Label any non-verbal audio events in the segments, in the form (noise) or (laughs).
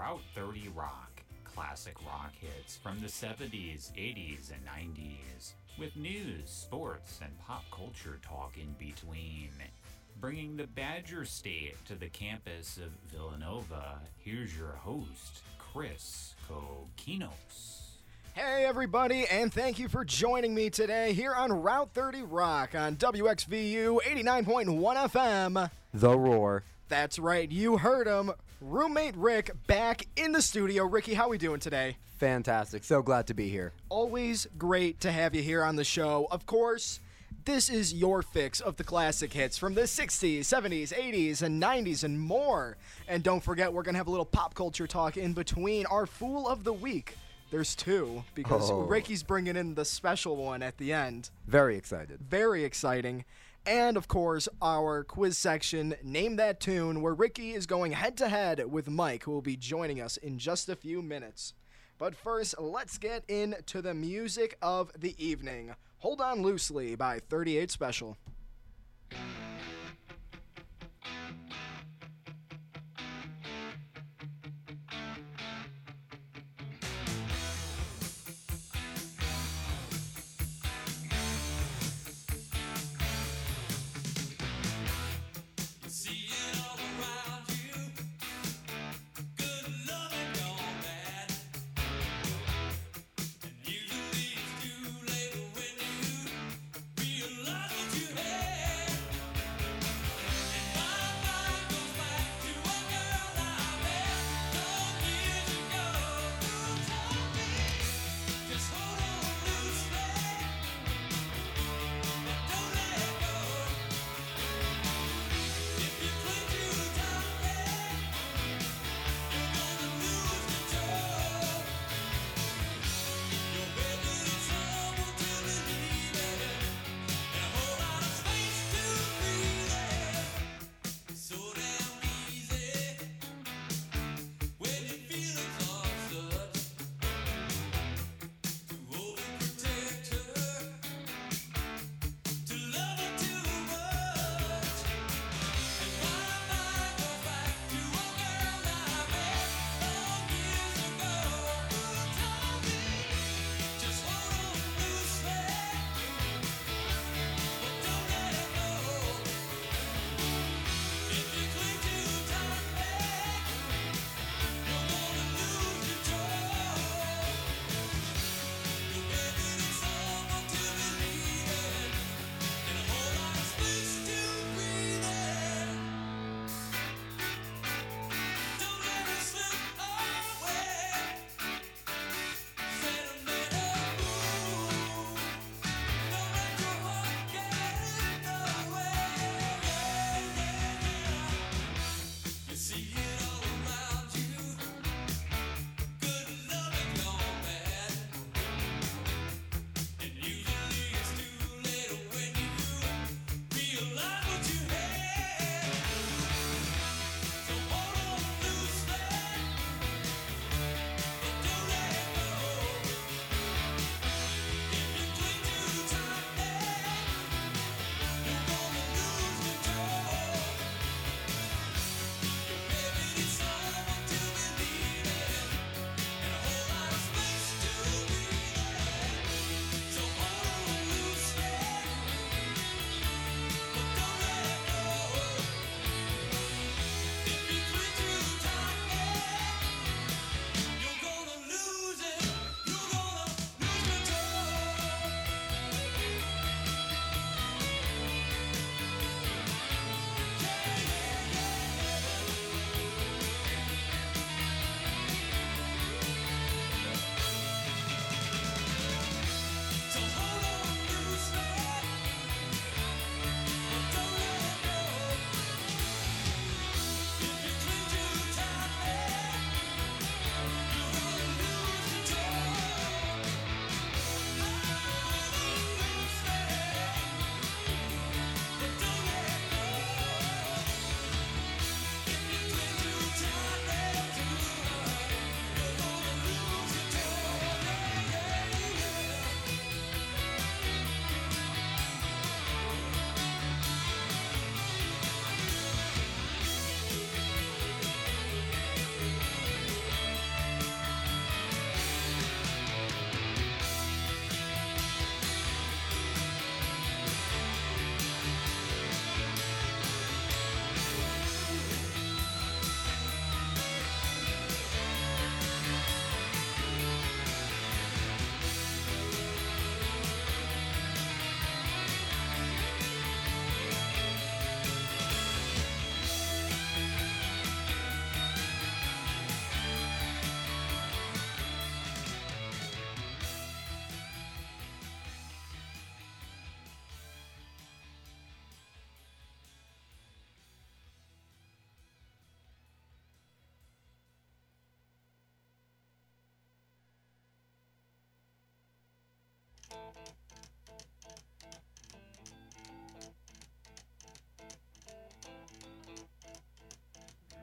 Route 30 Rock, classic rock hits from the 70s, 80s, and 90s, with news, sports, and pop culture talk in between. Bringing the Badger State to the campus of Villanova, here's your host, Chris Kokinos. Hey, everybody, and thank you for joining me today here on Route 30 Rock on WXVU 89.1 FM. The Roar. That's right, you heard him. Roommate Rick back in the studio. Ricky, how we doing today? Fantastic. So glad to be here. Always great to have you here on the show. Of course, this is your fix of the classic hits from the 60s, 70s, 80s, and 90s, and more. And don't forget, we're going to have a little pop culture talk in between our Fool of the Week. There's two, because Oh. Ricky's bringing in the special one at the end. Very excited. Very exciting. And of course, our quiz section, Name That Tune, where Ricky is going head to head with Mike, who will be joining us in just a few minutes. But first, let's get into the music of the evening. Hold On Loosely by 38 Special.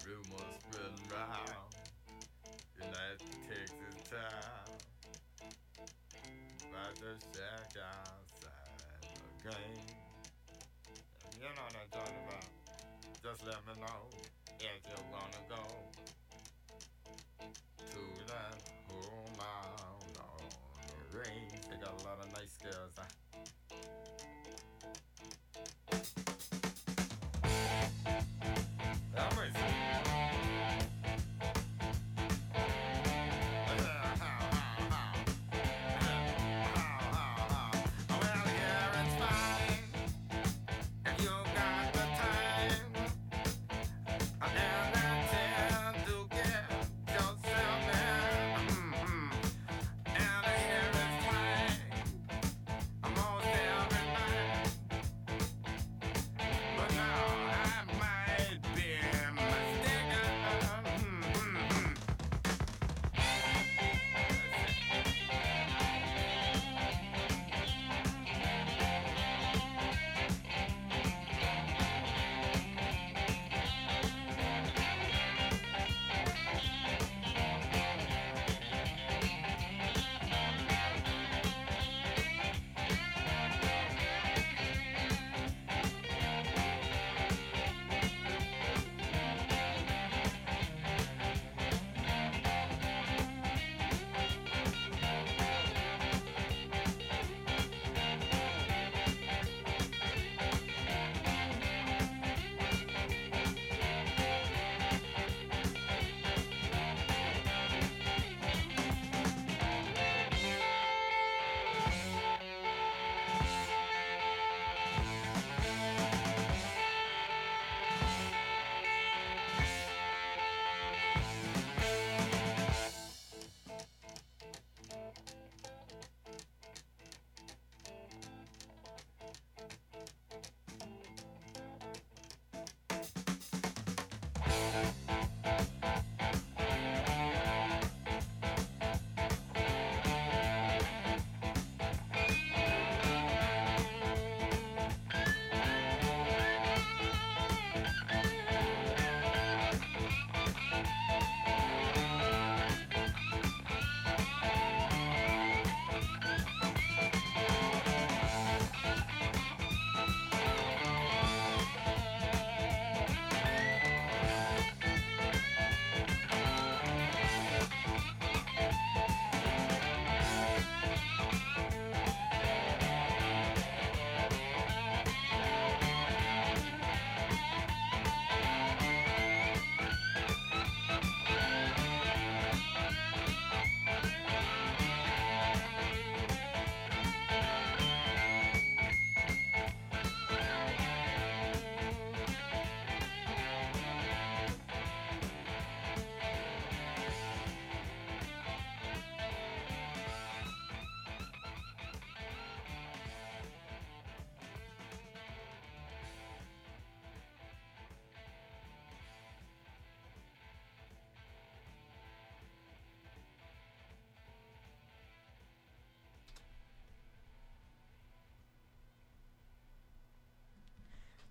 Rumors spreading round United Texas town about the shack outside the game. You know what I'm talking about. Just let me know if you wanna go to that range. They got a lot of nice girls.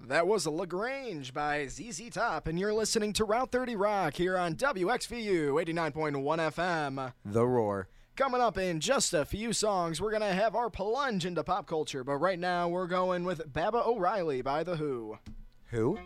That was La Grange by ZZ Top, and you're listening to Route 30 Rock here on WXVU 89.1 FM. The Roar. Coming up in just a few songs, we're going to have our plunge into pop culture, but right now we're going with Baba O'Riley by The Who. Who?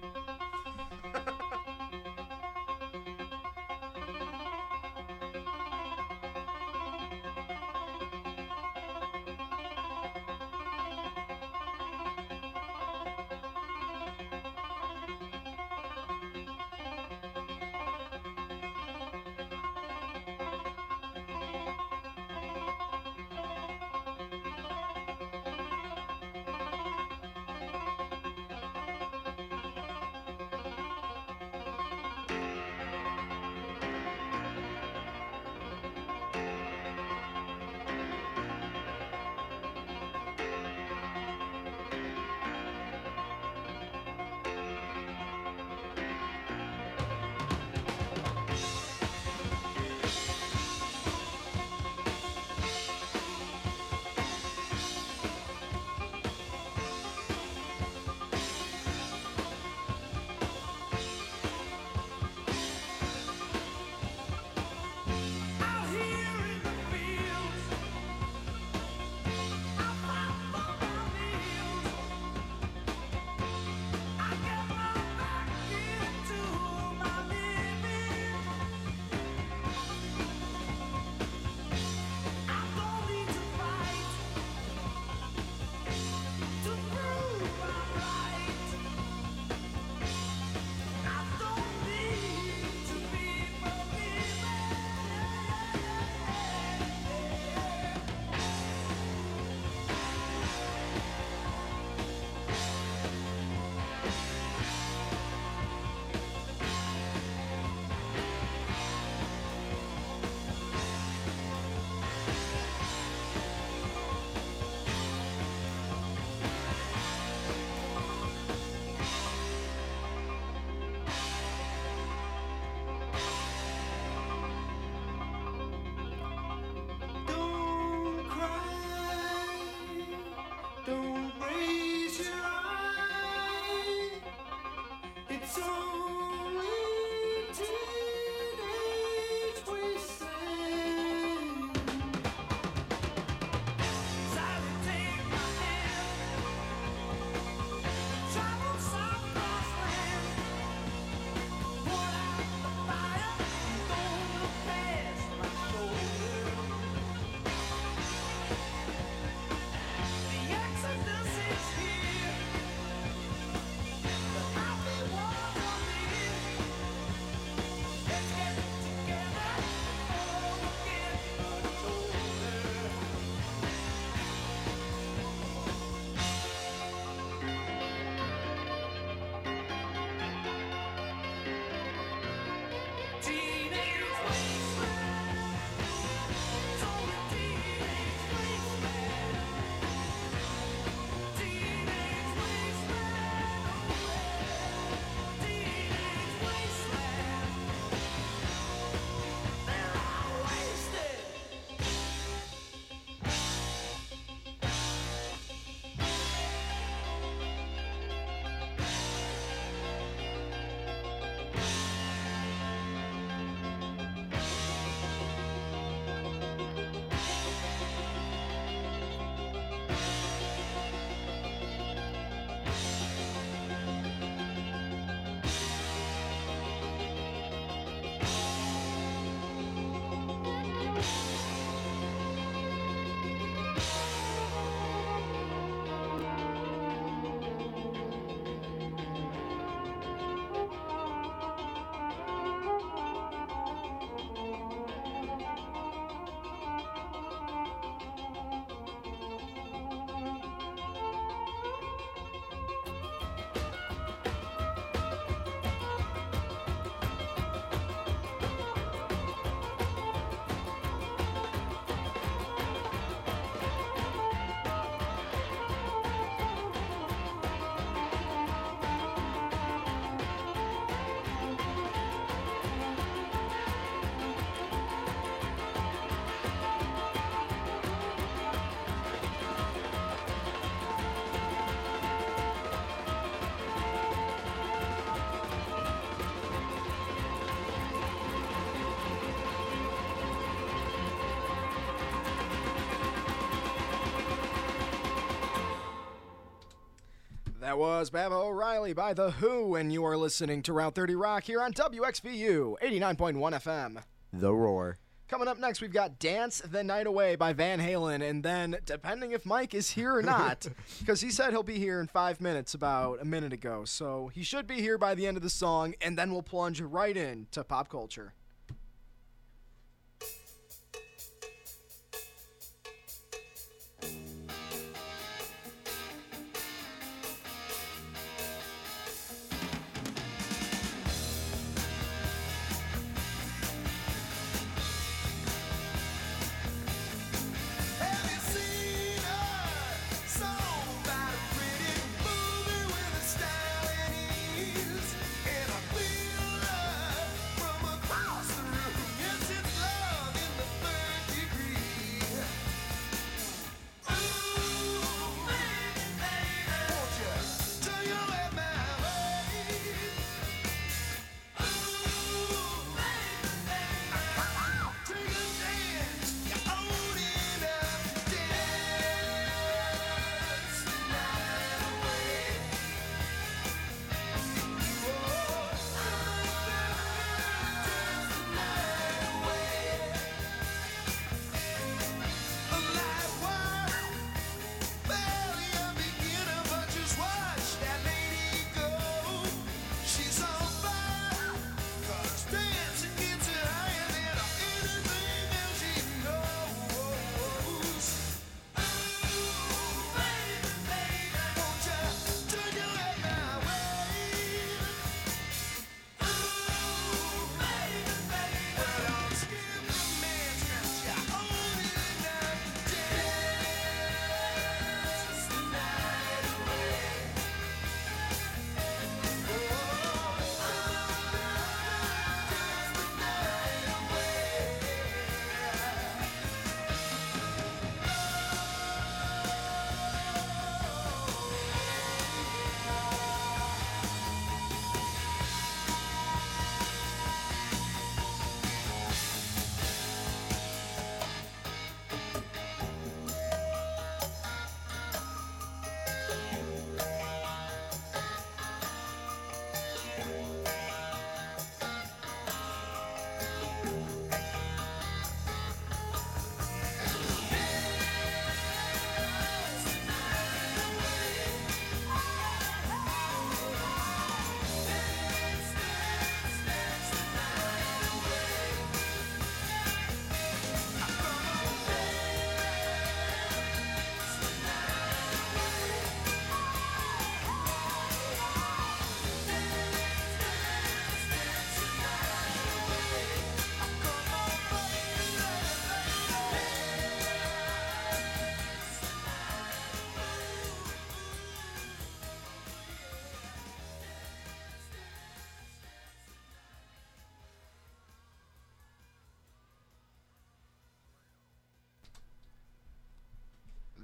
That was Baba O'Riley by The Who, and you are listening to Route 30 Rock here on WXVU 89.1 FM. The Roar. Coming up next, we've got Dance the Night Away by Van Halen, and then, depending if Mike is here or not, (laughs) because he said he'll be here in five minutes about a minute ago, so he should be here by the end of the song, and then we'll plunge right in to pop culture.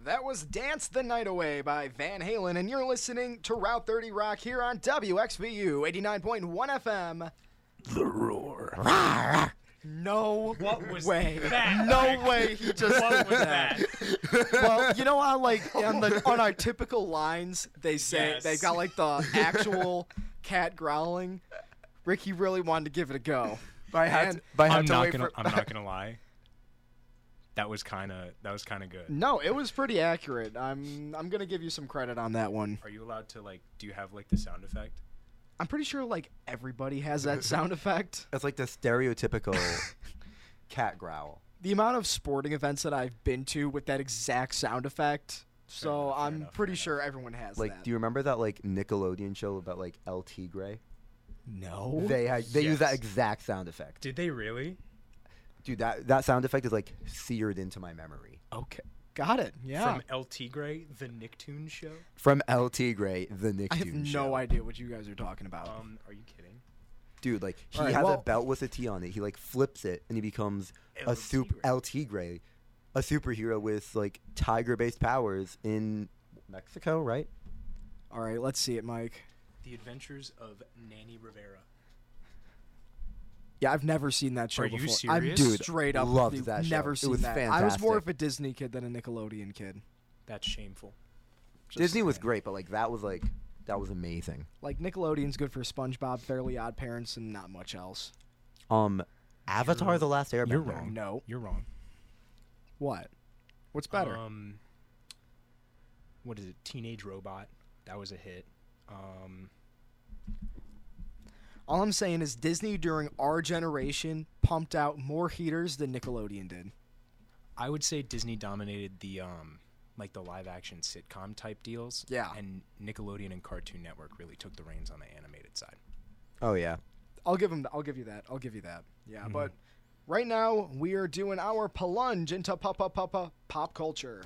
That was Dance the Night Away by Van Halen, and you're listening to Route 30 Rock here on WXVU 89.1 FM. The roar. No What was way. that? No way he just What did was that. that? Well, you know how like on the on our typical lines they say Yes. they got like the actual cat growling. Ricky really wanted to give it a go. But I had And- to, but I had I'm not gonna. for. I'm not gonna lie. That was kind of. That was kind of good. No, it was pretty accurate. I'm I'm gonna give you some credit on that one. Are you allowed to like? Do you have like the sound effect? I'm pretty sure like everybody has that (laughs) sound effect. It's like the stereotypical (laughs) cat growl. The amount of sporting events that I've been to with that exact sound effect. So enough, I'm enough, pretty fair sure everyone has Like, that. do you remember that like Nickelodeon show about like El Tigre? no. They had they use that exact sound effect. Did they really? Dude, that that sound effect is like seared into my memory. okay. Got it. Yeah. From El Tigre, the Nicktoon show. From El Tigre, the Nicktoons I have no show. idea what you guys are talking about. Um, are you kidding? Dude, like he Alright, has well- a belt with a T on it. He like flips it and he becomes El a super Tigre. El Tigre, a superhero with like tiger-based powers in Mexico, right? All right, let's see it, Mike. The Adventures of Manny Rivera. Yeah, I've never seen that show Are you before. I'm serious? Dude, straight up loved that show. never It seen was that. I was more of fantastic. a Disney kid than a Nickelodeon kid. That's shameful. Just Disney was saying. great, but like that was like that was amazing. Like Nickelodeon's good for SpongeBob, Fairly Odd Parents, and not much else. Um, Avatar: You're- The Last Airbender. You're wrong. No. You're wrong. What? What's better? Um, what is it? Teenage Robot. That was a hit. Um, All I'm saying is Disney during our generation pumped out more heaters than Nickelodeon did. I would say Disney dominated the um, like the live action sitcom type deals. Yeah. And Nickelodeon and Cartoon Network really took the reins on the animated side. Oh yeah. I'll give him. I'll give you that. I'll give you that. Yeah, Mhm. but right now we are doing our plunge into pop pop pop pop pop culture.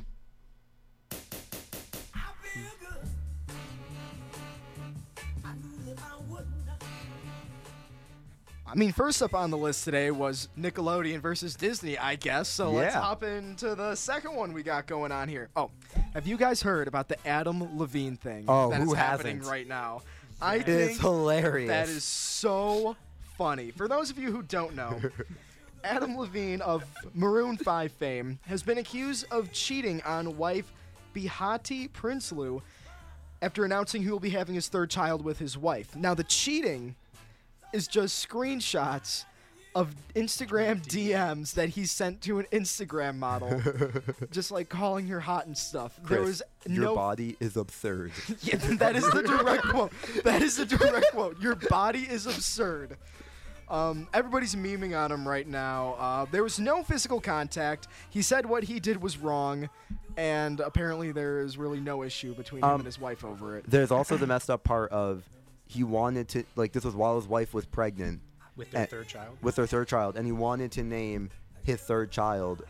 I mean, first up on the list today was Nickelodeon versus Disney, I guess. So let's hop into the second one we got going on here. Oh, have you guys heard about the Adam Levine thing Oh, that is happening hasn't? right now? I It's think hilarious. that is so funny. For those of you who don't know, (laughs) Adam Levine of Maroon 5 fame has been accused of cheating on wife Behati Prinsloo after announcing he will be having his third child with his wife. Now, the cheating is just screenshots of Instagram DMs that he sent to an Instagram model, (laughs) just like calling her hot and stuff. there Chris, was your body is absurd. (laughs) yeah, that is the direct quote. That is the direct quote. Your body is absurd. Um, everybody's memeing on him right now. Uh, there was no physical contact. He said what he did was wrong, and apparently there is really no issue between him Um, and his wife over it. There's also (laughs) the messed up part of he wanted to like this was while his wife was pregnant With their Eh, third child. with her third child, and he wanted to name his third child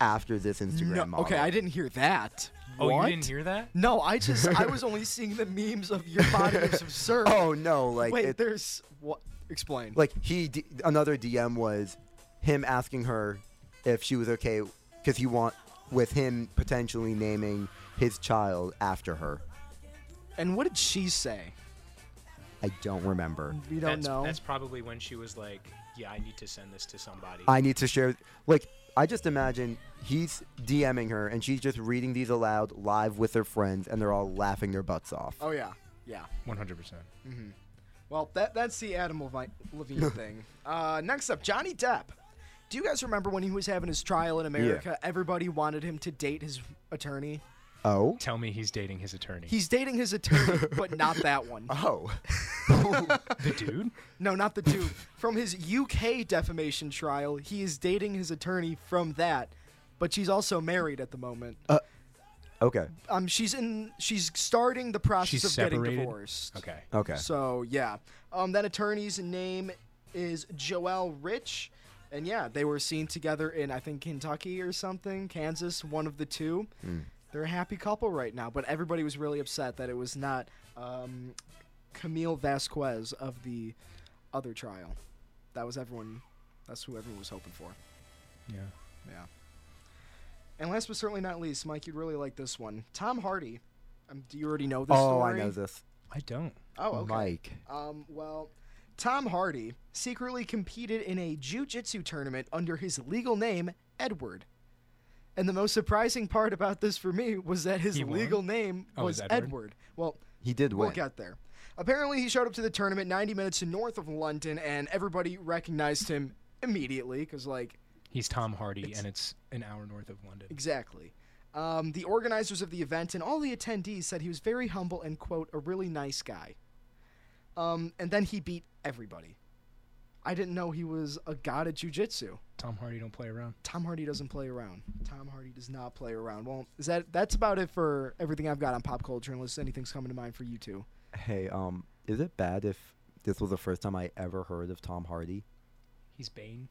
after this Instagram No, model. okay, I didn't hear that. Oh, what? you didn't hear that? No, I just I was (laughs) only seeing the memes of your body is absurd. Oh no! Like wait, it- there's what? Explain. like he d- another DM was him asking her if she was okay because he want with him potentially naming his child after her. and what did she say? I don't remember. We don't that's, know. That's probably when she was like, "Yeah, I need to send this to somebody." I need to share. Like I just imagine he's DMing her and she's just reading these aloud live with her friends, and they're all laughing their butts off. oh yeah, yeah. 100. percent Well, that that's the Adam Levi- Levine (laughs) thing. Uh, next up, Johnny Depp. Do you guys remember when he was having his trial in America? Everybody wanted him to date his attorney. Oh. Tell me he's dating his attorney. He's dating his attorney, but not that one. (laughs) Oh. (laughs) the dude. No, not the dude. From his UK defamation trial, he is dating his attorney from that, but she's also married at the moment. Okay. Um, she's in. She's starting the process She's of getting divorced. Okay. Okay. So yeah, um, that attorney's name is Joelle Rich, and yeah, they were seen together in I think Kentucky or something, Kansas, one of the two. They're a happy couple right now, but everybody was really upset that it was not um, Camille Vasquez of the other trial. That was everyone. That's who everyone was hoping for. Yeah. Yeah. And last but certainly not least, Mike, you'd really like this one. Tom Hardy. Um, do you already know this Oh, story? I know this. I don't. Oh, okay. Mike. Um, well, Tom Hardy secretly competed in a jiu-jitsu tournament under his legal name, Edward. And the most surprising part about this for me was that his legal name Oh, was Edward. Edward? Well, He did we'll win. get there. Apparently, he showed up to the tournament 90 minutes north of London, and everybody recognized him immediately because, like, He's Tom Hardy, It's- and it's an hour north of London. Exactly. Um, the organizers of the event and all the attendees said he was very humble and, quote, a really nice guy. Um, and then he beat everybody. I didn't know he was a god at jujitsu. Tom Hardy don't play around. Tom Hardy doesn't play around. Tom Hardy does not play around. Well, is that that's about it for everything I've got on pop culture. Unless anything's coming to mind for you two. Hey, um, is it bad if this was the first time I ever heard of Tom Hardy? He's Bane.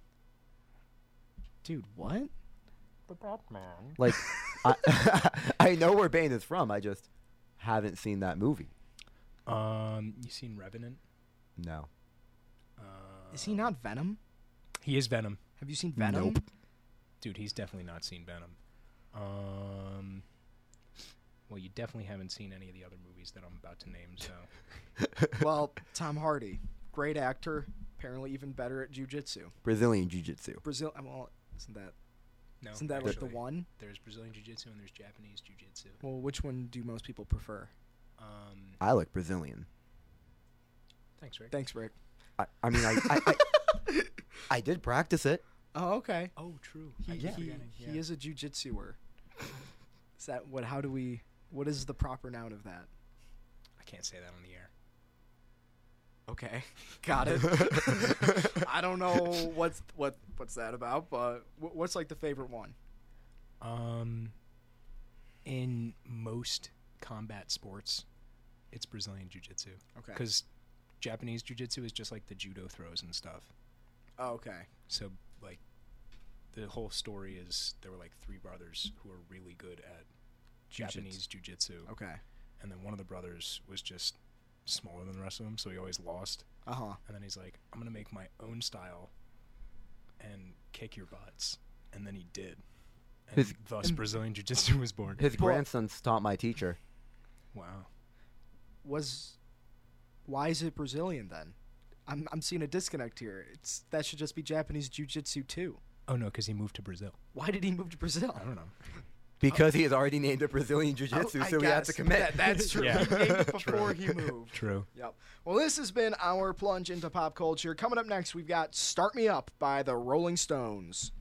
Dude, what? The Batman. Like, I, (laughs) I know where Bane is from. I just haven't seen that movie. Um, you seen Revenant? No. Uh, Is he not Venom? He is Venom, Have you seen Venom? Nope. dude. He's definitely not seen Venom. Um, well, you definitely haven't seen any of the other movies that I'm about to name. So (laughs) well, Tom Hardy, great actor. Apparently, even better at jujitsu. Brazilian Jiu Jitsu. Brazil. Well, isn't that no, isn't that like the one? There's Brazilian Jiu-Jitsu and there's Japanese Jiu-Jitsu. Well, which one do most people prefer? Um, I like Brazilian. thanks, Rick. Thanks, Rick. I, I mean, I, I, I, (laughs) I did practice it. Oh, okay. Oh, true. He I he, keep forgetting, he yeah. is a jujitsuer. is that what? How do we? What is the proper noun of that? I can't say that on the air. Okay, (laughs) got it. (laughs) I don't know what's what what's that about, but what's like the favorite one? Um, in most combat sports, it's Brazilian Jiu-Jitsu. Okay. Because Japanese Jiu-Jitsu is just like the judo throws and stuff. Oh, okay. So like, the whole story is there were like three brothers who were really good at Jiu-jitsu. Japanese Jiu-Jitsu, Okay. and then one of the brothers was just smaller than the rest of them, so he always lost. Uh huh. And then he's like, I'm gonna make my own style and kick your butts. And then he did. And His- thus Brazilian Jiu Jitsu (laughs) was born. His Well- grandson's taught my teacher. wow. Was why is it Brazilian then? I'm I'm seeing a disconnect here. It's that should just be Japanese jujitsu too. Oh no, because he moved to Brazil. Why did he move to Brazil? I don't know. (laughs) Because he has already named it Brazilian Jiu Jitsu, Oh, I so we have to commit. That- that's (laughs) true. Yeah. He named it before he moved. True. Yep. Well, this has been our plunge into pop culture. Coming up next, we've got "Start Me Up" by the Rolling Stones.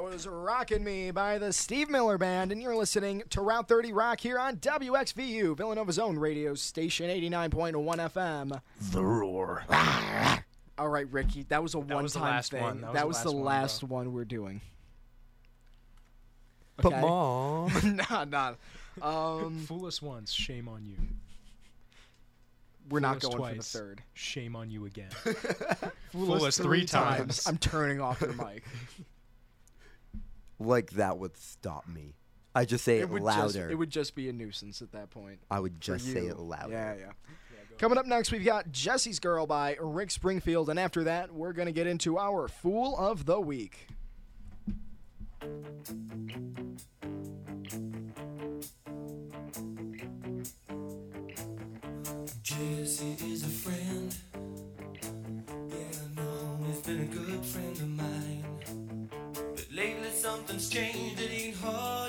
That was Rockin' Me by the Steve Miller Band, and you're listening to Route 30 Rock here on WXVU, Villanova's own radio station, 89.1 FM. The roar. All right, Ricky, that was a That was the one-time thing. one. That That was was, the the last last one we're doing. But mom, (laughs) nah, nah. Um, Fool us once, shame on you. we're not Fool us going for the third. Shame on you again. Fool, Fool us three times. I'm turning off your mic. (laughs) like that would stop me. I just say it, would louder. Just, it would just be a nuisance at that point. I would just say it louder. Yeah, yeah. Coming up next, we've got Jesse's Girl by Rick Springfield, and after that, we're going to get into our Fool of the Week. Jesse is a friend. Yeah, I know he's been a good friend of mine. Something's changed. It ain't hard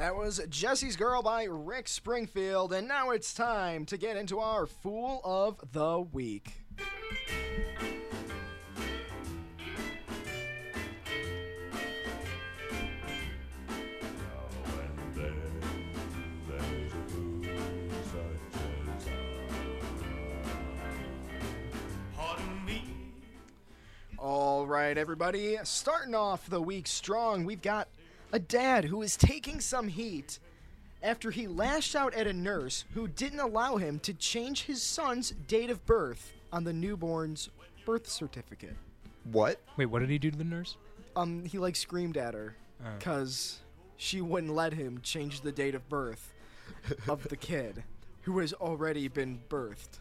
That was Jesse's Girl by Rick Springfield, and now it's time to get into our Fool of the Week. All right, everybody. Starting off the week strong, we've got a dad who is taking some heat after he lashed out at a nurse who didn't allow him to change his son's date of birth on the newborn's birth certificate. What? Wait, what did he do to the nurse? Um, he like screamed at her Oh. because she wouldn't let him change the date of birth of the kid who has already been birthed.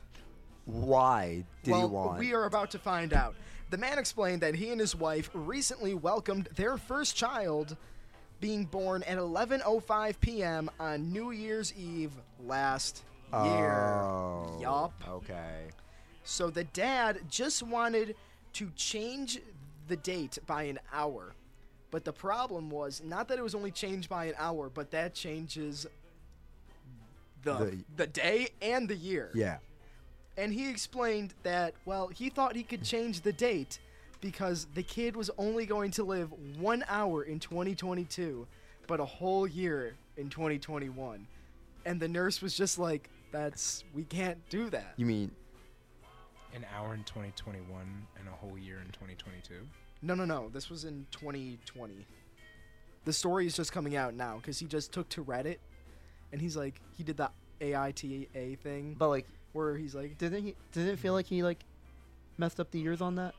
Why did well, he want? Well, we are about to find out. The man explained that he and his wife recently welcomed their first child being born at 11:05 p.m. on New Year's Eve last year. Oh. Yup. Okay. So the dad just wanted to change the date by an hour. But the problem was not that it was only changed by an hour, but that changes the the, The- day and the year. Yeah. And he explained that well, he thought he could change the date because the kid was only going to live 1 hour in 2022, but a whole year in 2021. And the nurse was just like that's we can't do that. You mean An hour in 2021 and a whole year in 2022. No, no, no. This was in 2020. The story is just coming out now because he just took to Reddit, and he's like, he did the AITA thing but like where he's like, didn't he didn't it feel like he like messed up the years on that?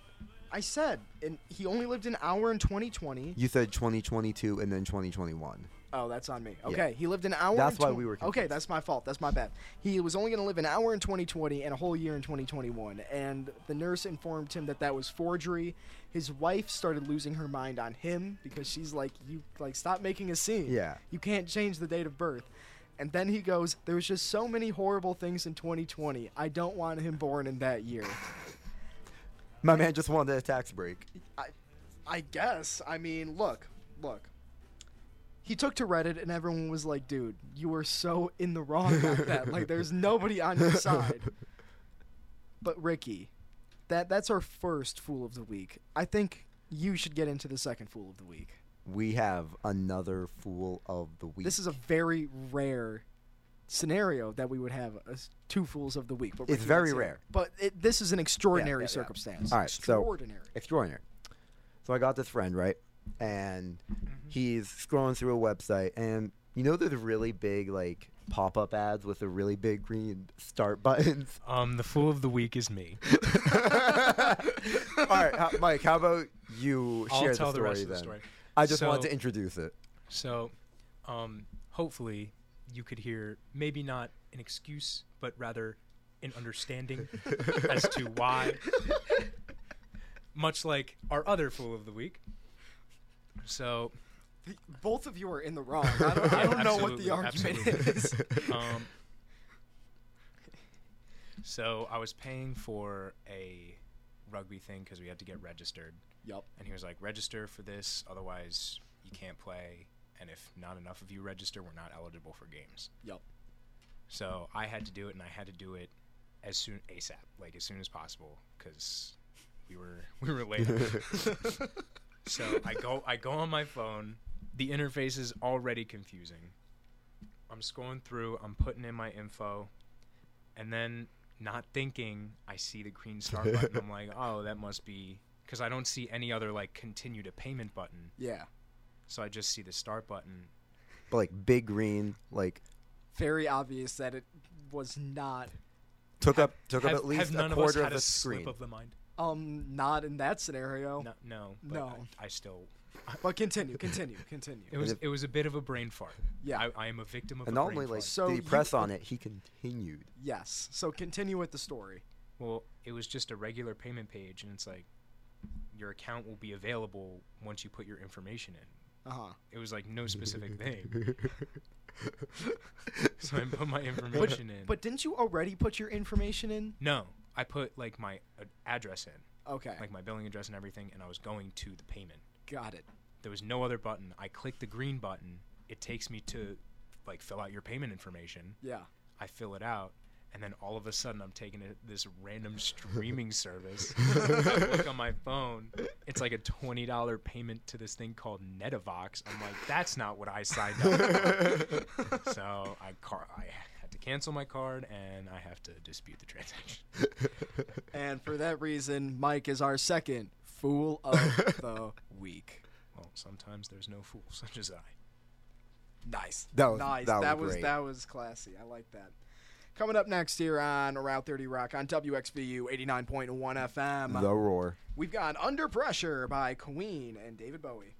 I said, and he only lived an hour in 2020. You said 2022 and then 2021. Oh, that's on me. Yeah. Okay, he lived an hour. That's why tw- we were Okay, that's my fault. That's my bad. He was only going to live an hour in 2020 and a whole year in 2021. And the nurse informed him that that was forgery. His wife started losing her mind on him because she's like, "You like stop making a scene. Yeah. you can't change the date of birth." And then he goes, "There was just so many horrible things in 2020. I don't want him born in that year." (laughs) My man just wanted a tax break. I, I guess. I mean, look, look. He took to Reddit and everyone was like, "Dude, you were so in the wrong about that. Like, there's (laughs) nobody on your side." But Ricky, that that's our first fool of the week. I think you should get into the second fool of the week. We have another fool of the week. This is a very rare scenario that we would have a s two fools of the week. But It's very let's it. rare. But it, this is an extraordinary yeah, yeah. circumstance. All right, so- extraordinary. extraordinary. So I got this friend, right? And he's scrolling through a website and you know there's really big like pop-up ads with the really big green start (laughs) buttons. Um, the fool of the week is me. (laughs) All right, how, Mike, how about you I'll share tell the the, story rest of the then? story. I just So- wanted to introduce it. So, um, hopefully, you could hear maybe not an excuse, but rather an understanding (laughs) as to why. Much like our other fool of the week. So, Both of you are in the wrong. I don't, I don't (laughs) know what the absolutely, argument is. (laughs) um, so I was paying for a rugby thing because we had to get registered, Yup. and he was like, "Register for this, otherwise you can't play. And if not enough of you register, we're not eligible for games." Yup. So I had to do it, and I had to do it as soon ASAP, like as soon as possible, because we were (laughs) we were late. (laughs) so I go I go on my phone. The interface is already confusing. I'm scrolling through. I'm putting in my info, and then not thinking, I see the green star button. (laughs) I'm like, oh, that must be because I don't see any other like continue to payment button. Yeah. So I just see the start button. But like big green, like Very obvious that it was not took up took have, up at least have none a of us quarter had of a the screen. slip of the mind? um not in that scenario. No, no, but No. I, I still. But continue, continue, continue. It was if- it was a bit of a brain fart. Yeah. I, I am a victim of and a not brain only like fart. So did he you- press on (laughs) it, he continued. yes. So continue with the story. Well, it was just a regular payment page, and it's like your account will be available once you put your information in. Uh huh. It was like no specific thing. (laughs) so I put my information in. But didn't you already put your information in? no, I put like my uh, address in, Okay. like my billing address and everything, and I was going to the payment. Got it. There was no other button. I clicked the green button. It takes me to like fill out your payment information. Yeah. I fill it out, and then all of a sudden I'm taking it, this random streaming (laughs) service. Look on my phone. It's like a twenty dollar payment to this thing called Netavox. I'm like, that's not what I signed up for. (laughs) so I car I had to cancel my card and I have to dispute the transaction. And for that reason, Mike is our second fool of (laughs) the week. Well, sometimes there's no fool such as I. Nice. That was- nice. that was that was great. that was classy. I like that. Coming up next here on Route 30 Rock on WXVU 89.1 FM. the roar. We've got Under Pressure by Queen and David Bowie.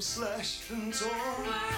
Slashed and torn.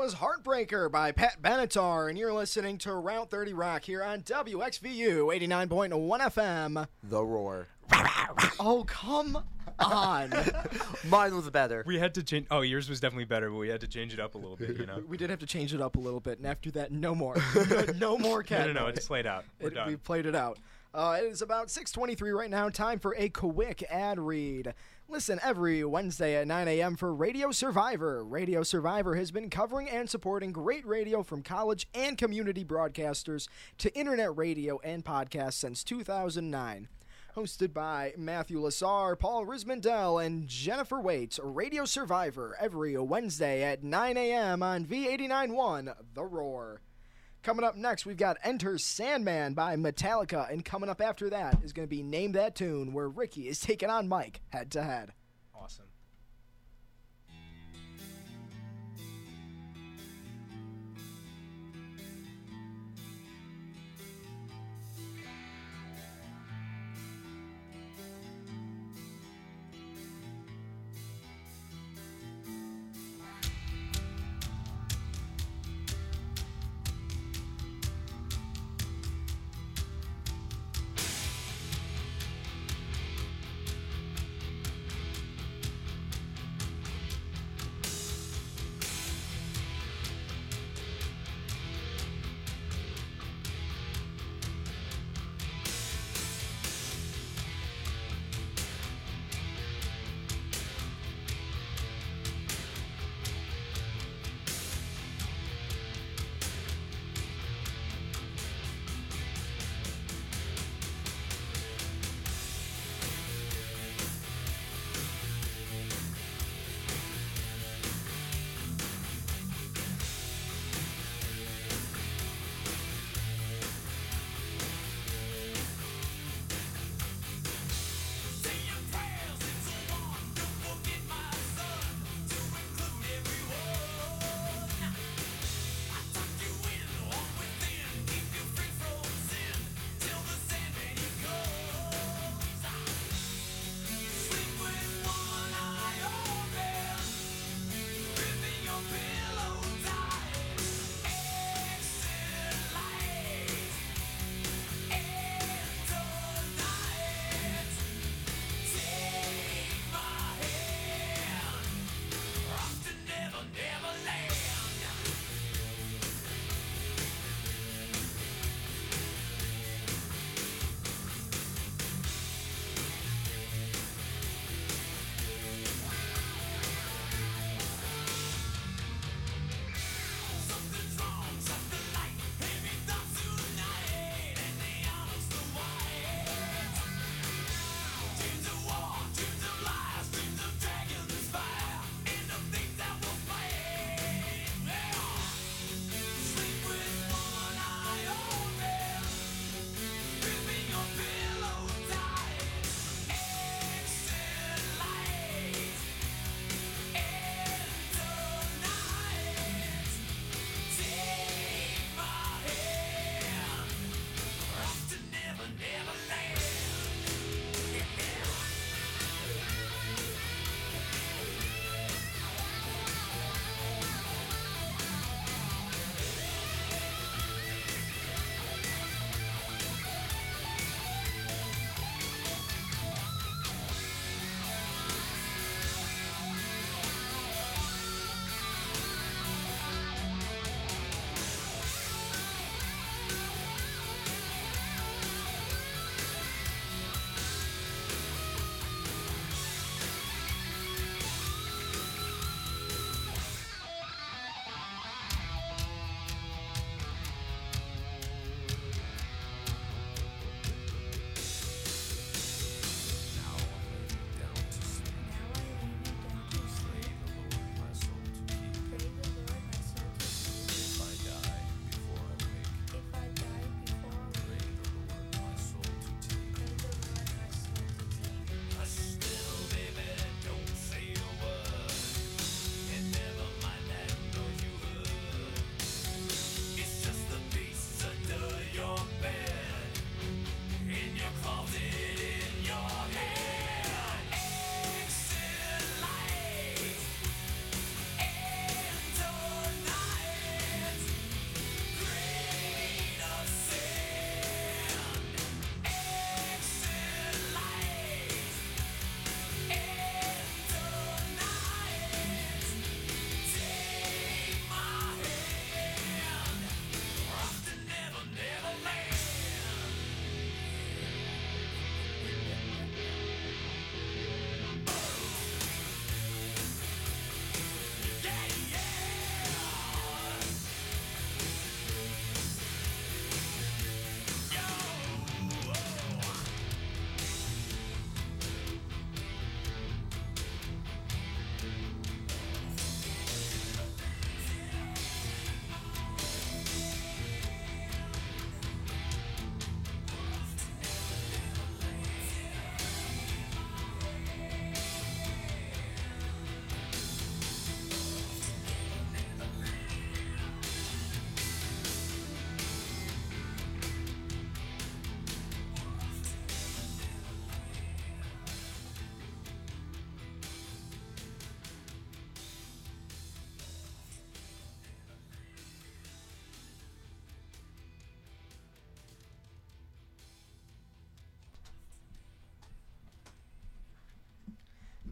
Was Heartbreaker by Pat Benatar, and you're listening to Route 30 Rock here on WXVU 89.1 FM. The roar. Oh, come on. (laughs) Mine was better. We had to change. Oh, yours was definitely better, but we had to change it up a little bit. You know. (laughs) we did have to change it up a little bit, and after that, no more. (laughs) No, no more cat no, no, no. It's played out. We're It- done. we played it out. Uh, it is about 6:23 right now. Time for a quick ad read. Listen every Wednesday at 9 a.m. for Radio Survivor. Radio Survivor has been covering and supporting great radio from college and community broadcasters to internet radio and podcasts since 2009. Hosted by Matthew Lasar, Paul Riismandel, and Jennifer Waits, Radio Survivor every Wednesday at 9 a.m. on V891 The Roar. Coming up next, we've got Enter Sandman by Metallica, and coming up after that is going to be Name That Tune, where Ricky is taking on Mike head to head. awesome.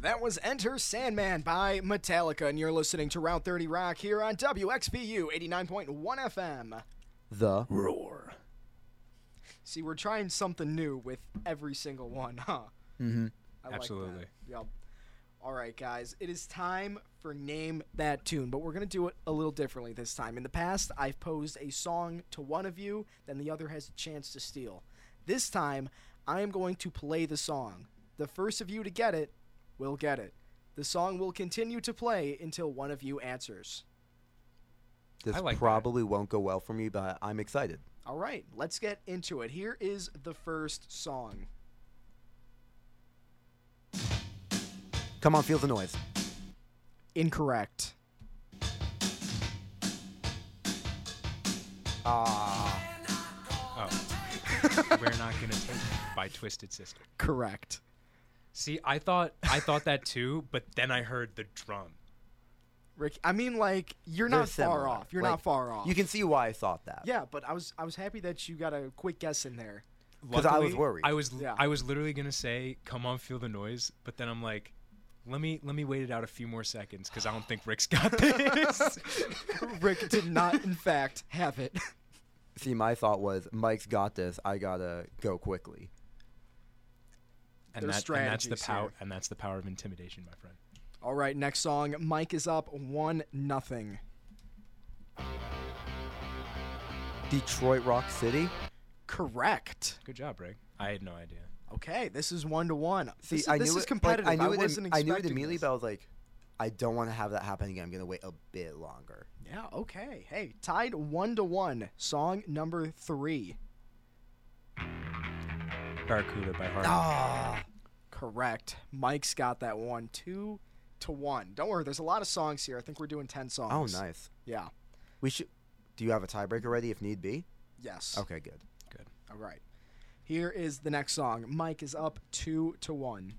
That was Enter Sandman by Metallica, and you're listening to Route 30 Rock here on WXVU 89.1 FM. The Roar. See, we're trying something new with every single one, huh? mm-hmm. I Absolutely. Like. Yep. All right, guys. It is time for Name That Tune, but we're going to do it a little differently this time. In the past, I've posed a song to one of you, then the other has a chance to steal. This time, I am going to play the song. The first of you to get it will get it. The song will continue to play until one of you answers. This I like that. probably won't go well for me, but I'm excited. All right, let's get into it. Here is the first song. Come on, feel the noise. Incorrect. Ah. (laughs) Oh. We're not gonna take it by Twisted Sister. Correct. See, I thought I thought that too, but then I heard the drum. Rick, I mean, like you're They're not far similar. off. You're Like, not far off. You can see why I thought that. Yeah, but I was I was happy that you got a quick guess in there. 'Cause I was Luckily, worried. I was Yeah. I was literally gonna say, "Come on, feel the noise," but then I'm like, let me let me wait it out a few more seconds because I don't think Rick's got (laughs) this. (laughs) Rick did not, in fact, have it. See, my thought was Mike's got this. I gotta go quickly. And, There's that, and that's the power here. and that's the power of intimidation, my friend. All right, next song. Mike is up one nothing. Detroit Rock City. Correct. Good job, Rick. I had no idea. Okay, this is one to one. See, this is, I this knew is it. like, competitive. I knew it. wasn't im- I knew it expecting immediately, this. but I was like, I don't want to have that happen again. I'm gonna wait a bit longer. Yeah. Okay. Hey, tied one to one. Song number three. Barracuda by Heart. Ah. Correct. Mike's got that one. Two to one. Don't worry. There's a lot of songs here. I think we're doing ten songs. Oh, nice. Yeah. We should. Do you have a tiebreaker ready if need be? Yes. Okay, good. good. All right. Here is the next song. Mike is up two to one.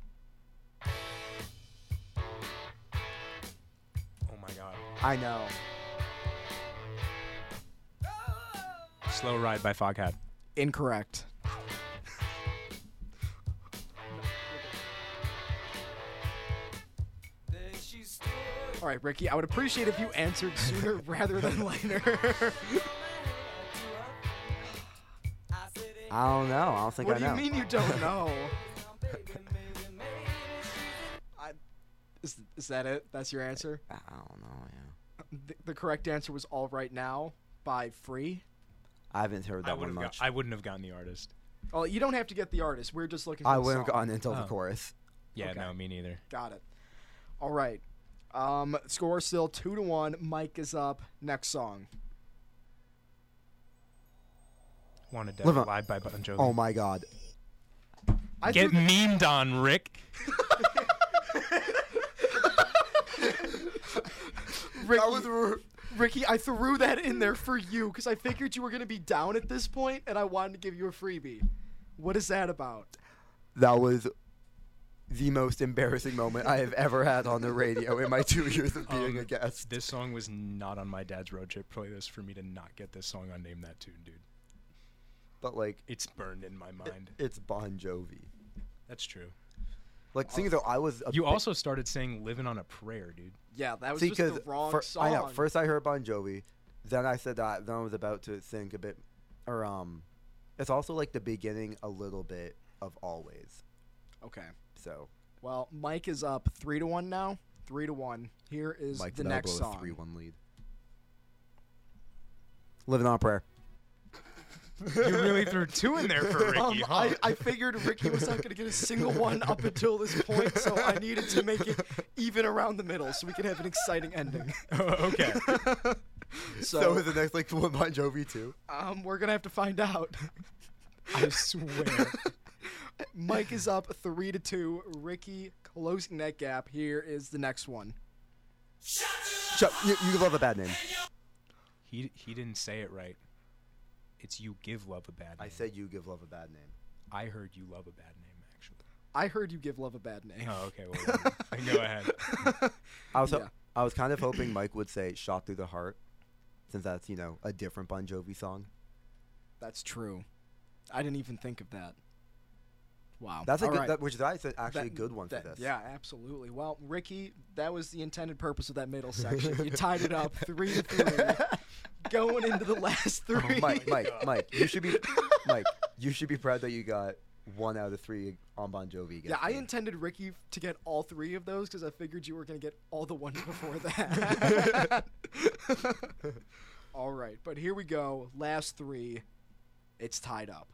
Oh my God. I know. Slow Ride by Foghat. Incorrect. All right, Ricky. I would appreciate if you answered sooner (laughs) rather than later. I don't know. I don't think what I do know. you mean you don't (laughs) know? I, is, is that it? That's your answer? I don't know. Yeah. The, the correct answer was "All Right Now" by Free. I haven't heard that would one much. got, I wouldn't have gotten the artist. Oh, you don't have to get the artist. We're just looking. For I the wouldn't have song. gone until the Oh. chorus. Yeah, Okay. no, me neither. Got it. All right. Um, score still two to one. Mike is up. Next song. Wanted to Live on- Live by Bon Jovi. Oh my god. I Get threw- memed on, Rick. (laughs) Ricky, Ricky, I threw that in there for you because I figured you were gonna be down at this point, and I wanted to give you a freebie. What is that about? That was the most embarrassing moment I have ever had on the radio in my two years of being Um, a guest. This song was not on my dad's road trip playlist for me to not get this song on Name That Tune, dude. But like, It's burned in my mind. it's Bon Jovi. That's true. Like, seeing though, I was. A You bit- also started saying "Living on a Prayer," dude. Yeah, that was see just the wrong fir- song. I know. First, I heard Bon Jovi. Then I said that. Then I was about to think a bit, or um, it's also like the beginning a little bit of Always. Okay. So Well, Mike is up three to one now. Three to one. Here is Mike the Melbo next song. three one lead. Living on a prayer. (laughs) You really threw two in there for Ricky, (laughs) Um, huh? I, I figured Ricky was not going to get a single one up until this point, so I needed to make it even around the middle so we could have an exciting ending. (laughs) Oh, okay. So, So, is the next like one Bon Jovi too? um, we're going to have to find out. I swear. Mike is up three to two. Ricky closing that gap. Here is the next one. Shut. You, you love a bad name. He he didn't say it right. It's you give love a bad name. I said you give love a bad name. I heard you love a bad name actually. I heard you give love a bad name. Oh, okay. Well, then go (laughs) ahead. (laughs) I was. Yeah. I was kind of hoping Mike would say "Shot Through the Heart," since that's you know a different Bon Jovi song. That's true. I didn't even think of that. Wow. That's a All good, right. that, which is actually a good one that- for this. Yeah, absolutely. Well, Ricky, that was the intended purpose of that middle section. You tied it up three to three, (laughs) going into the last oh, three. Oh, Mike, Mike, (laughs) Mike, you should be, Mike, you should be proud that you got one out of three on Bon Jovi. Yeah, against I me. intended Ricky to get all three of those because I figured you were going to get all the ones before (laughs) that. all right, but here we go. Last three. It's tied up.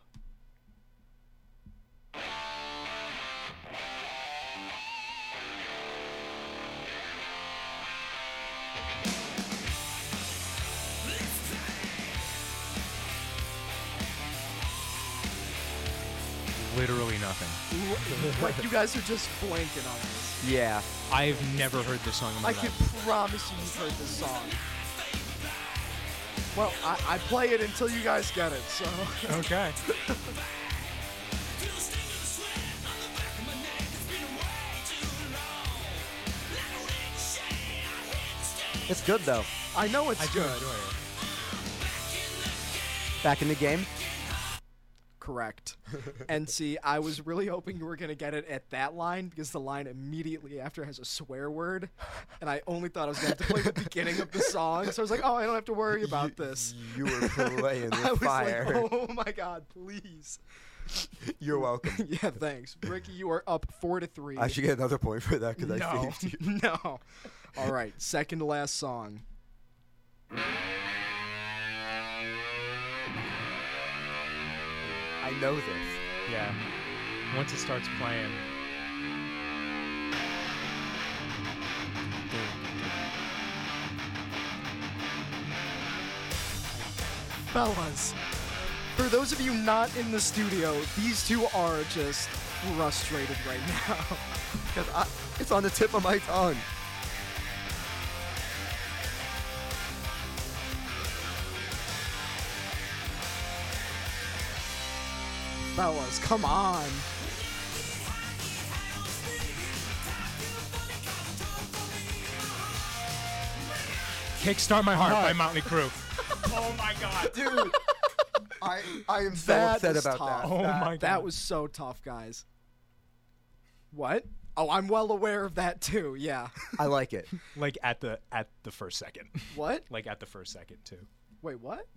Literally nothing. like you guys are just blanking on this. Yeah, I've never heard this song in my I can promise you you've heard this song. Well, I, I play it until you guys get it. So Okay. (laughs) it's good though. I know it's I do good. enjoy it. Back in the game. Correct. (laughs) and see, I was really hoping you were going to get it at that line because the line immediately after has a swear word. And I only thought I was going to have to play the (laughs) beginning of the song. So I was like, oh, I don't have to worry about this. You were playing (laughs) I with was fire. like, oh my God, please. You're welcome. yeah, thanks. Ricky, you are up four to three. I should get another point for that because I no, saved you. no. All right, second to last song. I know this. Yeah. Once it starts playing, Fellas, for those of you not in the studio, these two are just frustrated right (laughs) now. Cause I, it's on the tip of my tongue. Fellas, come on. Kickstart My Heart by Heart. Motley Crue. (laughs) oh my god. Dude, I I am so That upset was about tough. that. Oh That- my god. That was so tough, guys. What? Oh, I'm well aware of that too. Yeah. I like it. (laughs) like at the at the first second. What? like at the first second too. Wait, what?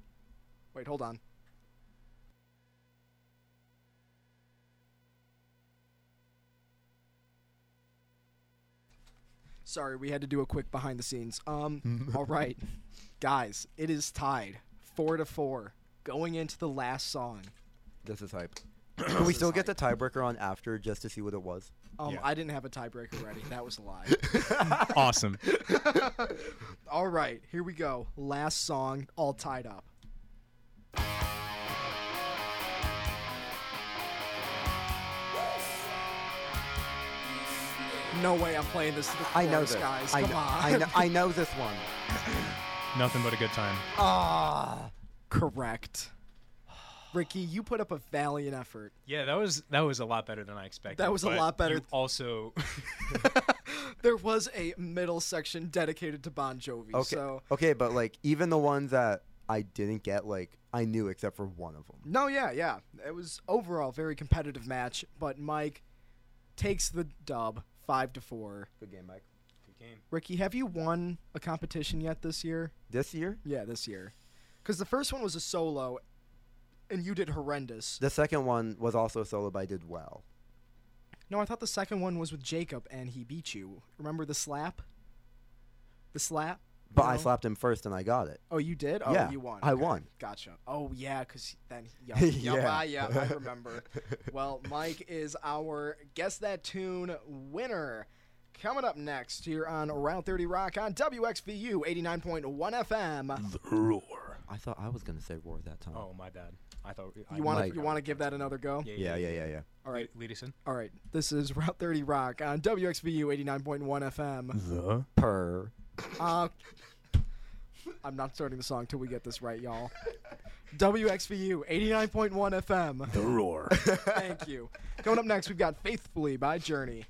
Wait, hold on. Sorry, we had to do a quick behind the scenes. Um, (laughs) all right, guys, it is tied four to four going into the last song. This is hype. (coughs) Can we still get the tiebreaker on after just to see what it was? Um, Yeah. I didn't have a tiebreaker ready. That was a lie. (laughs) Awesome. (laughs) all right, here we go. Last song, all tied up. No way I'm playing this to the I know chorus, this. guys. I Come know, on. I know. I know this one. (laughs) Nothing but a good time. Ah, Correct. Ricky, you put up a valiant effort. Yeah, that was that was a lot better than I expected. That was a but lot better. you also, (laughs) (laughs) There was a middle section dedicated to Bon Jovi. okay, So okay, but like even the ones that I didn't get, like I knew except for one of them. no, yeah, yeah. It was overall very competitive match, but Mike takes the dub, five to four. Good game, Mike. good game. Ricky, have you won a competition yet this year? This year, Yeah, this year. Because the first one was a solo, and you did horrendous. the second one was also a solo, but I did well. No, I thought the second one was with Jacob, and he beat you. Remember the slap? The slap? But I slapped him first, and I got it. Oh, you did? Oh, Yeah, you won. I Okay. won. Gotcha. Oh, yeah, because then, yeah, (laughs) yeah, Yeah. ah, yeah, I remember. (laughs) well, Mike is our Guess That Tune winner. Coming up next here on Route 30 Rock on WXVU 89.1 FM. The roar. I thought I was gonna say roar that time. Oh my bad. I thought I You want to Mike. you want to give that another go? yeah, yeah, yeah, yeah. All right. Lead us in. All right. This is Route 30 Rock on WXVU 89.1 FM. The Per. Uh, I'm not starting the song till we get this right, y'all. WXVU 89.1 FM. the roar. (laughs) Thank you. Coming up next, we've got Faithfully by Journey.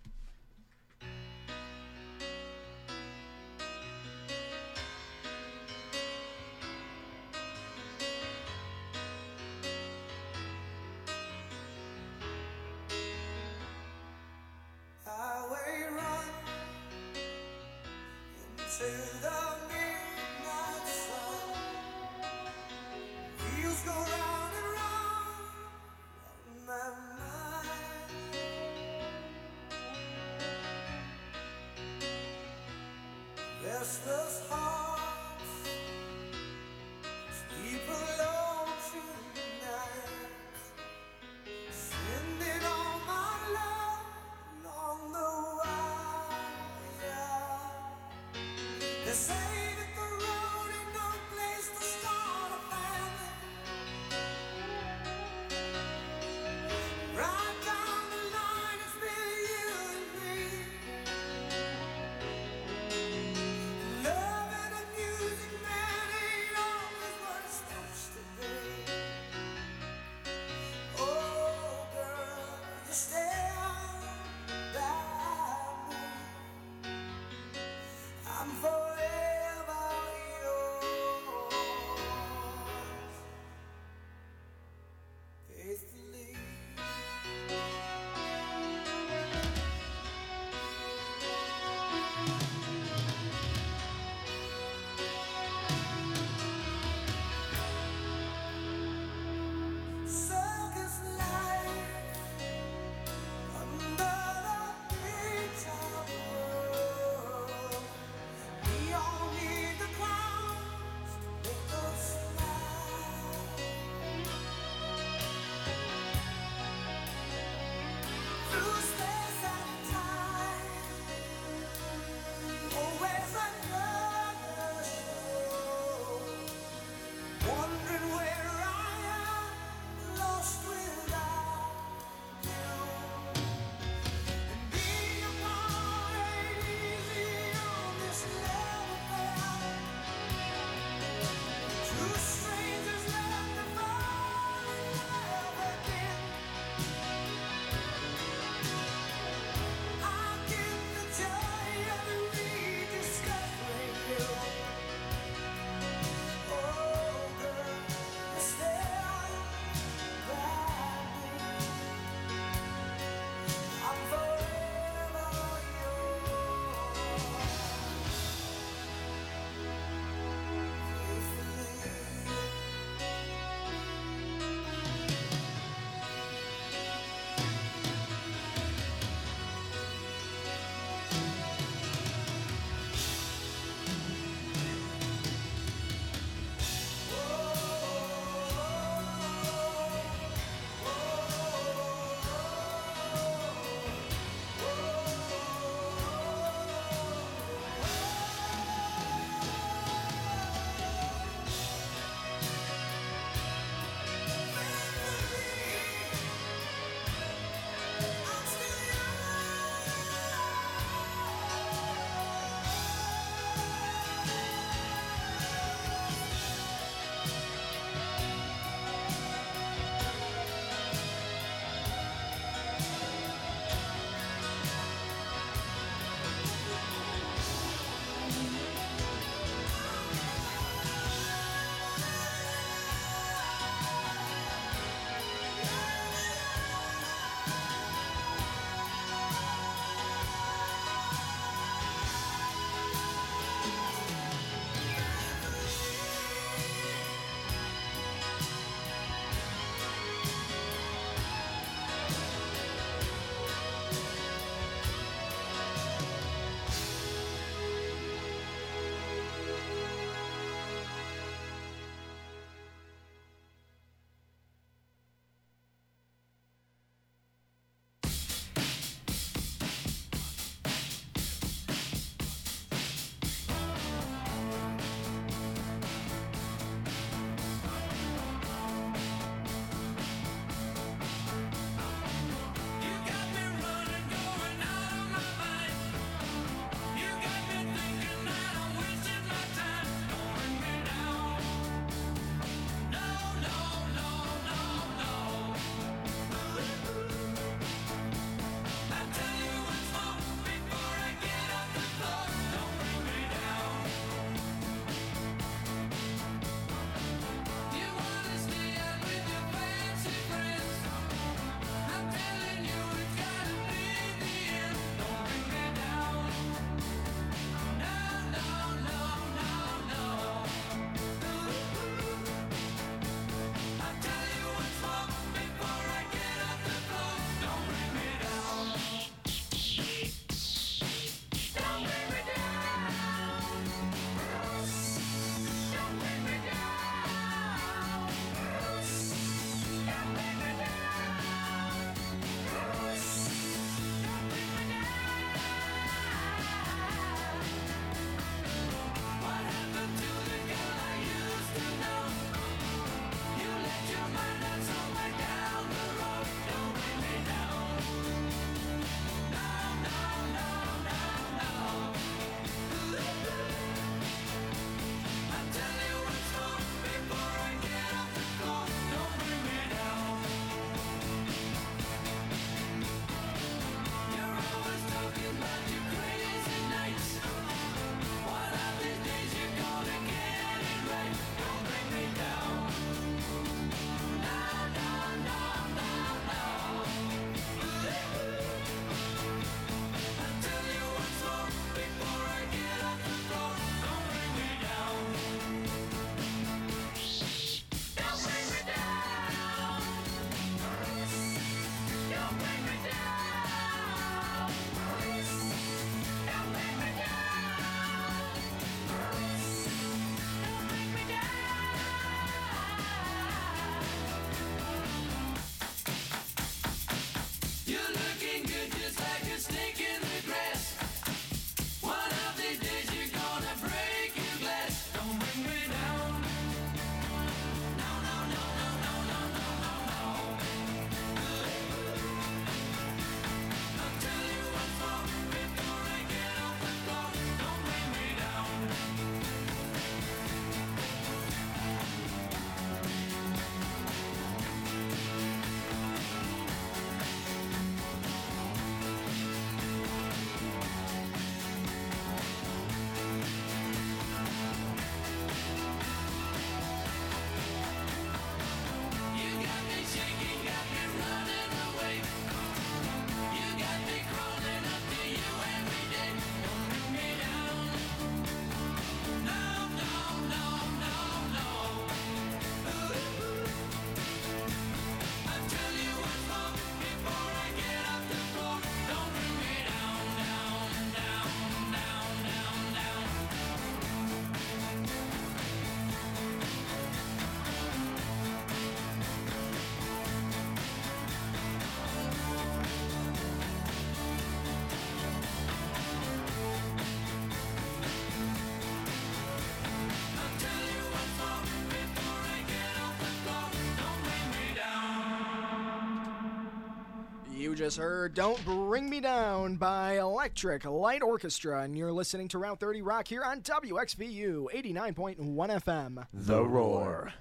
just heard Don't Bring Me Down by Electric Light Orchestra, and you're listening to Route 30 Rock here on WXVU 89.1 FM. The Roar.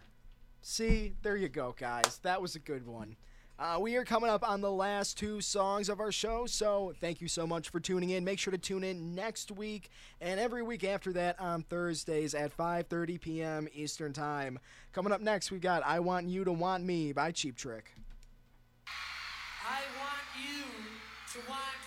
See, there you go, guys. That was a good one. Uh, we are coming up on the last two songs of our show, so thank you so much for tuning in. Make sure to tune in next week and every week after that on Thursdays at 5:30 p.m. Eastern Time. Coming up next, we've got "I Want You to Want Me" by Cheap Trick. I so why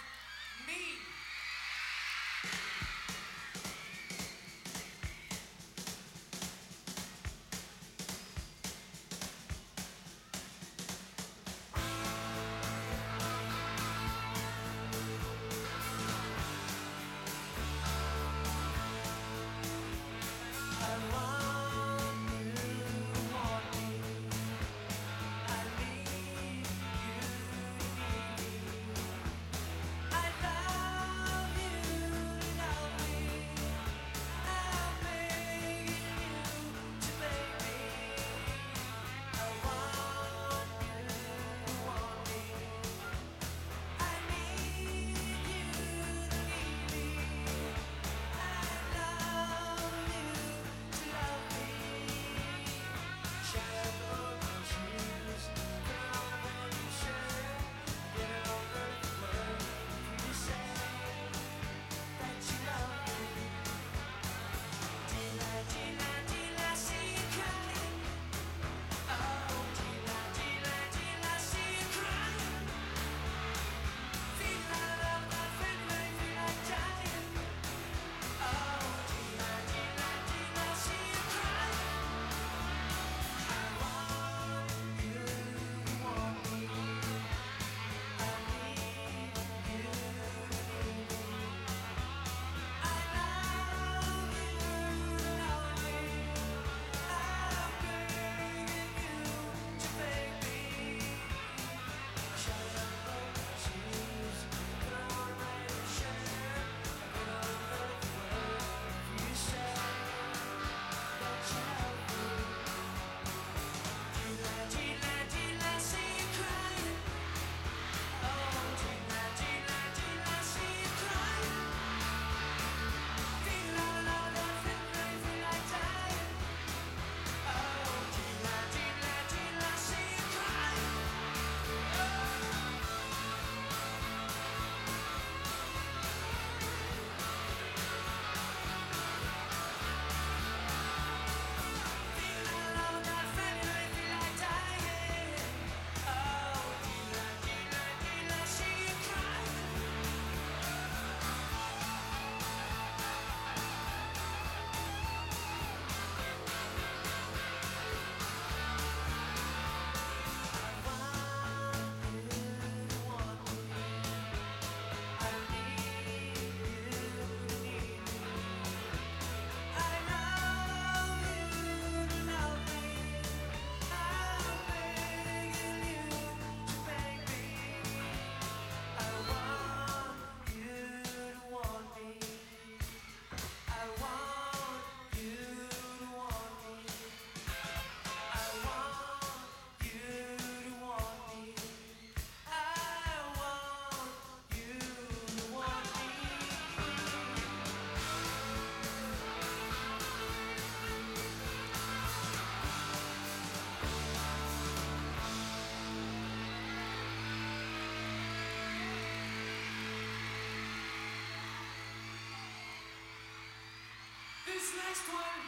next one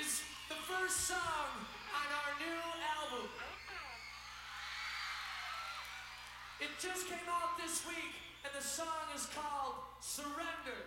is the first song on our new album. It just came out this week, and the song is called Surrender.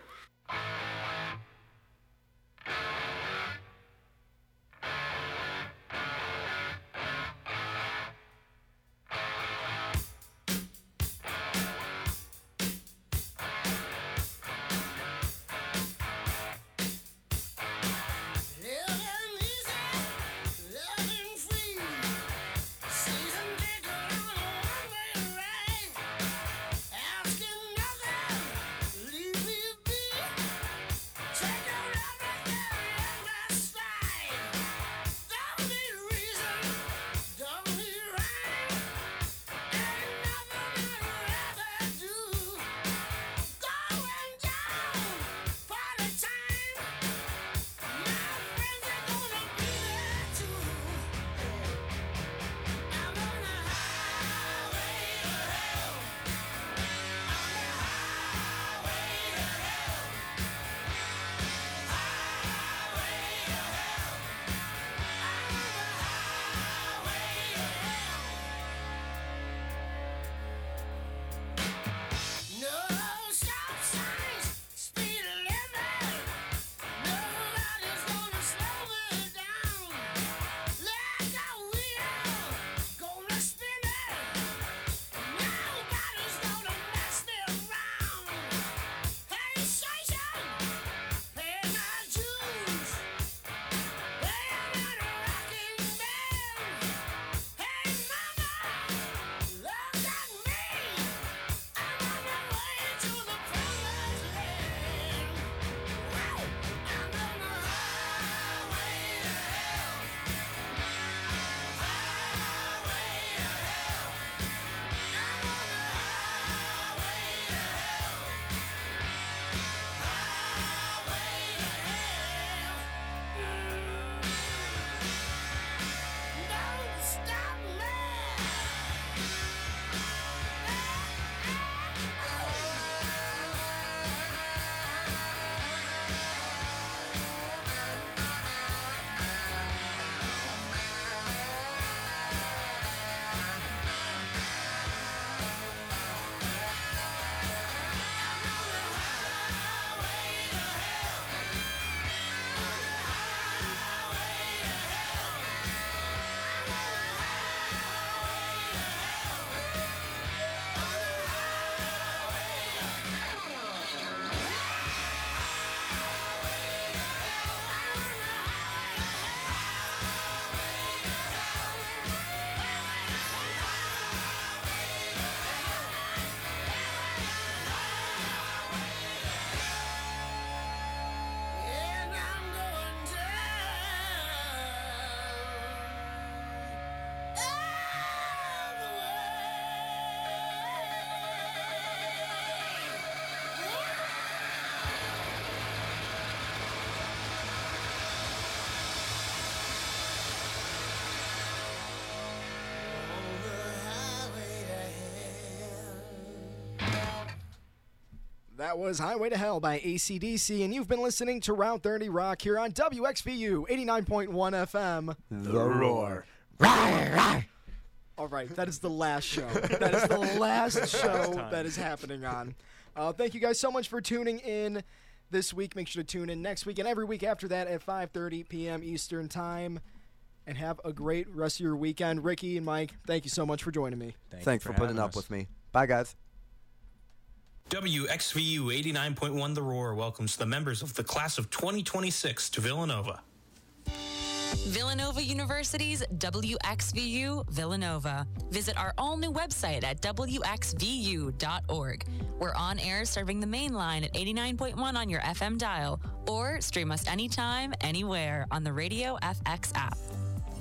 That was Highway to Hell by ACDC, and you've been listening to Route 30 Rock here on WXVU 89.1 FM. The roar. All right, that is the last show. That is the last (laughs) show that is happening on. Uh, thank you guys so much for tuning in this week. Make sure to tune in next week and every week after that at 5:30 p.m. Eastern Time. And have a great rest of your weekend, Ricky and Mike. Thank you so much for joining me. Thank you Thanks for putting having up us. with me. Bye, guys. WXVU 89.1 The Roar welcomes the members of the class of 2026 to Villanova. Villanova University's WXVU Villanova. Visit our all new website at WXVU.org. We're on air serving the main line at 89.1 on your FM dial or stream us anytime, anywhere on the Radio FX app.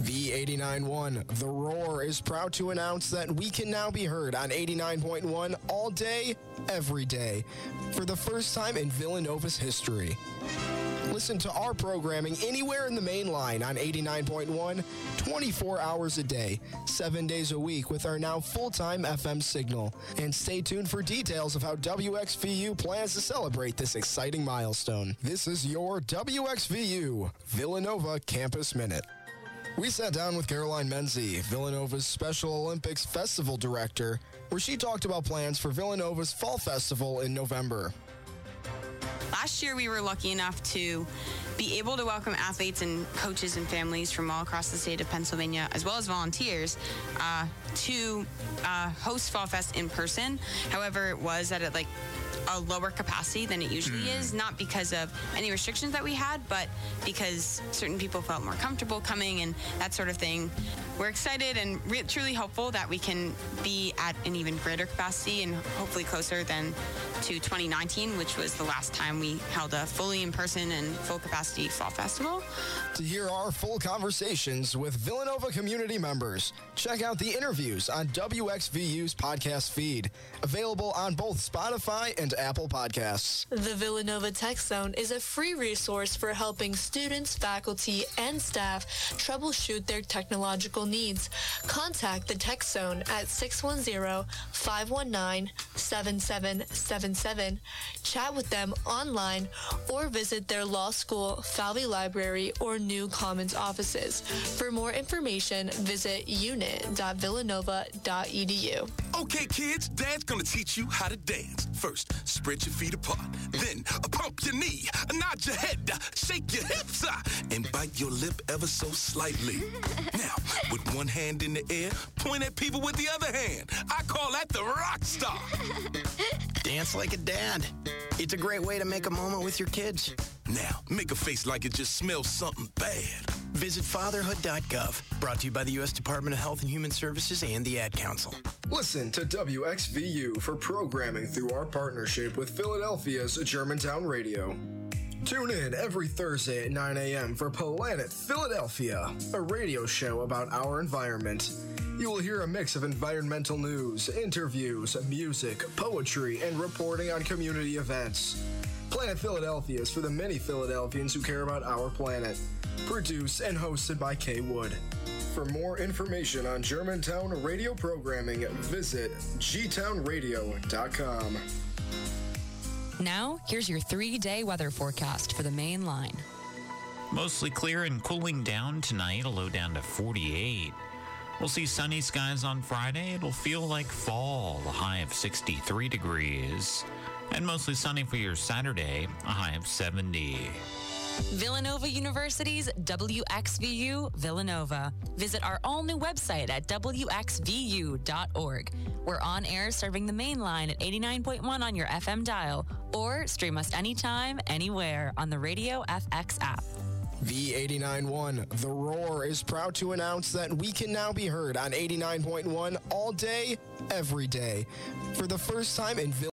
V89.1 The Roar is proud to announce that we can now be heard on 89.1 all day, every day, for the first time in Villanova's history. Listen to our programming anywhere in the main line on 89.1, 24 hours a day, 7 days a week with our now full time FM signal. And stay tuned for details of how WXVU plans to celebrate this exciting milestone. This is your WXVU Villanova Campus Minute. We sat down with Caroline Menzie, Villanova's Special Olympics Festival Director, where she talked about plans for Villanova's Fall Festival in November. Last year, we were lucky enough to be able to welcome athletes and coaches and families from all across the state of Pennsylvania, as well as volunteers, uh, to uh, host Fall Fest in person. However, it was at like a lower capacity than it usually hmm. is, not because of any restrictions that we had, but because certain people felt more comfortable coming and that sort of thing. We're excited and re- truly hopeful that we can be at an even greater capacity and hopefully closer than to 2019, which was the last time we held a fully in person and full capacity fall festival. To hear our full conversations with Villanova community members, check out the interviews on WXVU's podcast feed, available on both Spotify and Apple Podcasts. The Villanova Tech Zone is a free resource for helping students, faculty, and staff troubleshoot their technological needs. Contact the Tech Zone at 610-519-7777. Chat with them online or visit their law school, Falvey Library, or New Commons offices. For more information, visit unit.villanova.edu. Okay, kids, Dad's gonna teach you how to dance. First, spread your feet apart. Then, pump your knee, nod your head, shake your hips, and bite your lip ever so slightly. Now, with one hand in the air, point at people with the other hand. I call that the rock star. (laughs) Dance like a dad. It's a great way to make a moment with your kids. Now, make a face like it just smells something bad. Visit fatherhood.gov. Brought to you by the U.S. Department of Health and Human Services and the Ad Council. Listen to WXVU for programming through our partnership with Philadelphia's Germantown Radio. Tune in every Thursday at 9 a.m. for Planet Philadelphia, a radio show about our environment. You will hear a mix of environmental news, interviews, music, poetry, and reporting on community events. Planet Philadelphia is for the many Philadelphians who care about our planet. Produced and hosted by Kay Wood. For more information on Germantown radio programming, visit gtownradio.com. Now, here's your three day weather forecast for the main line. Mostly clear and cooling down tonight, a low down to 48. We'll see sunny skies on Friday. It'll feel like fall, a high of 63 degrees. And mostly sunny for your Saturday, a high of 70. Villanova University's WXVU Villanova. Visit our all new website at WXVU.org. We're on air serving the main line at 89.1 on your FM dial or stream us anytime, anywhere on the Radio FX app. V89.1 The Roar is proud to announce that we can now be heard on 89.1 all day, every day, for the first time in Villanova.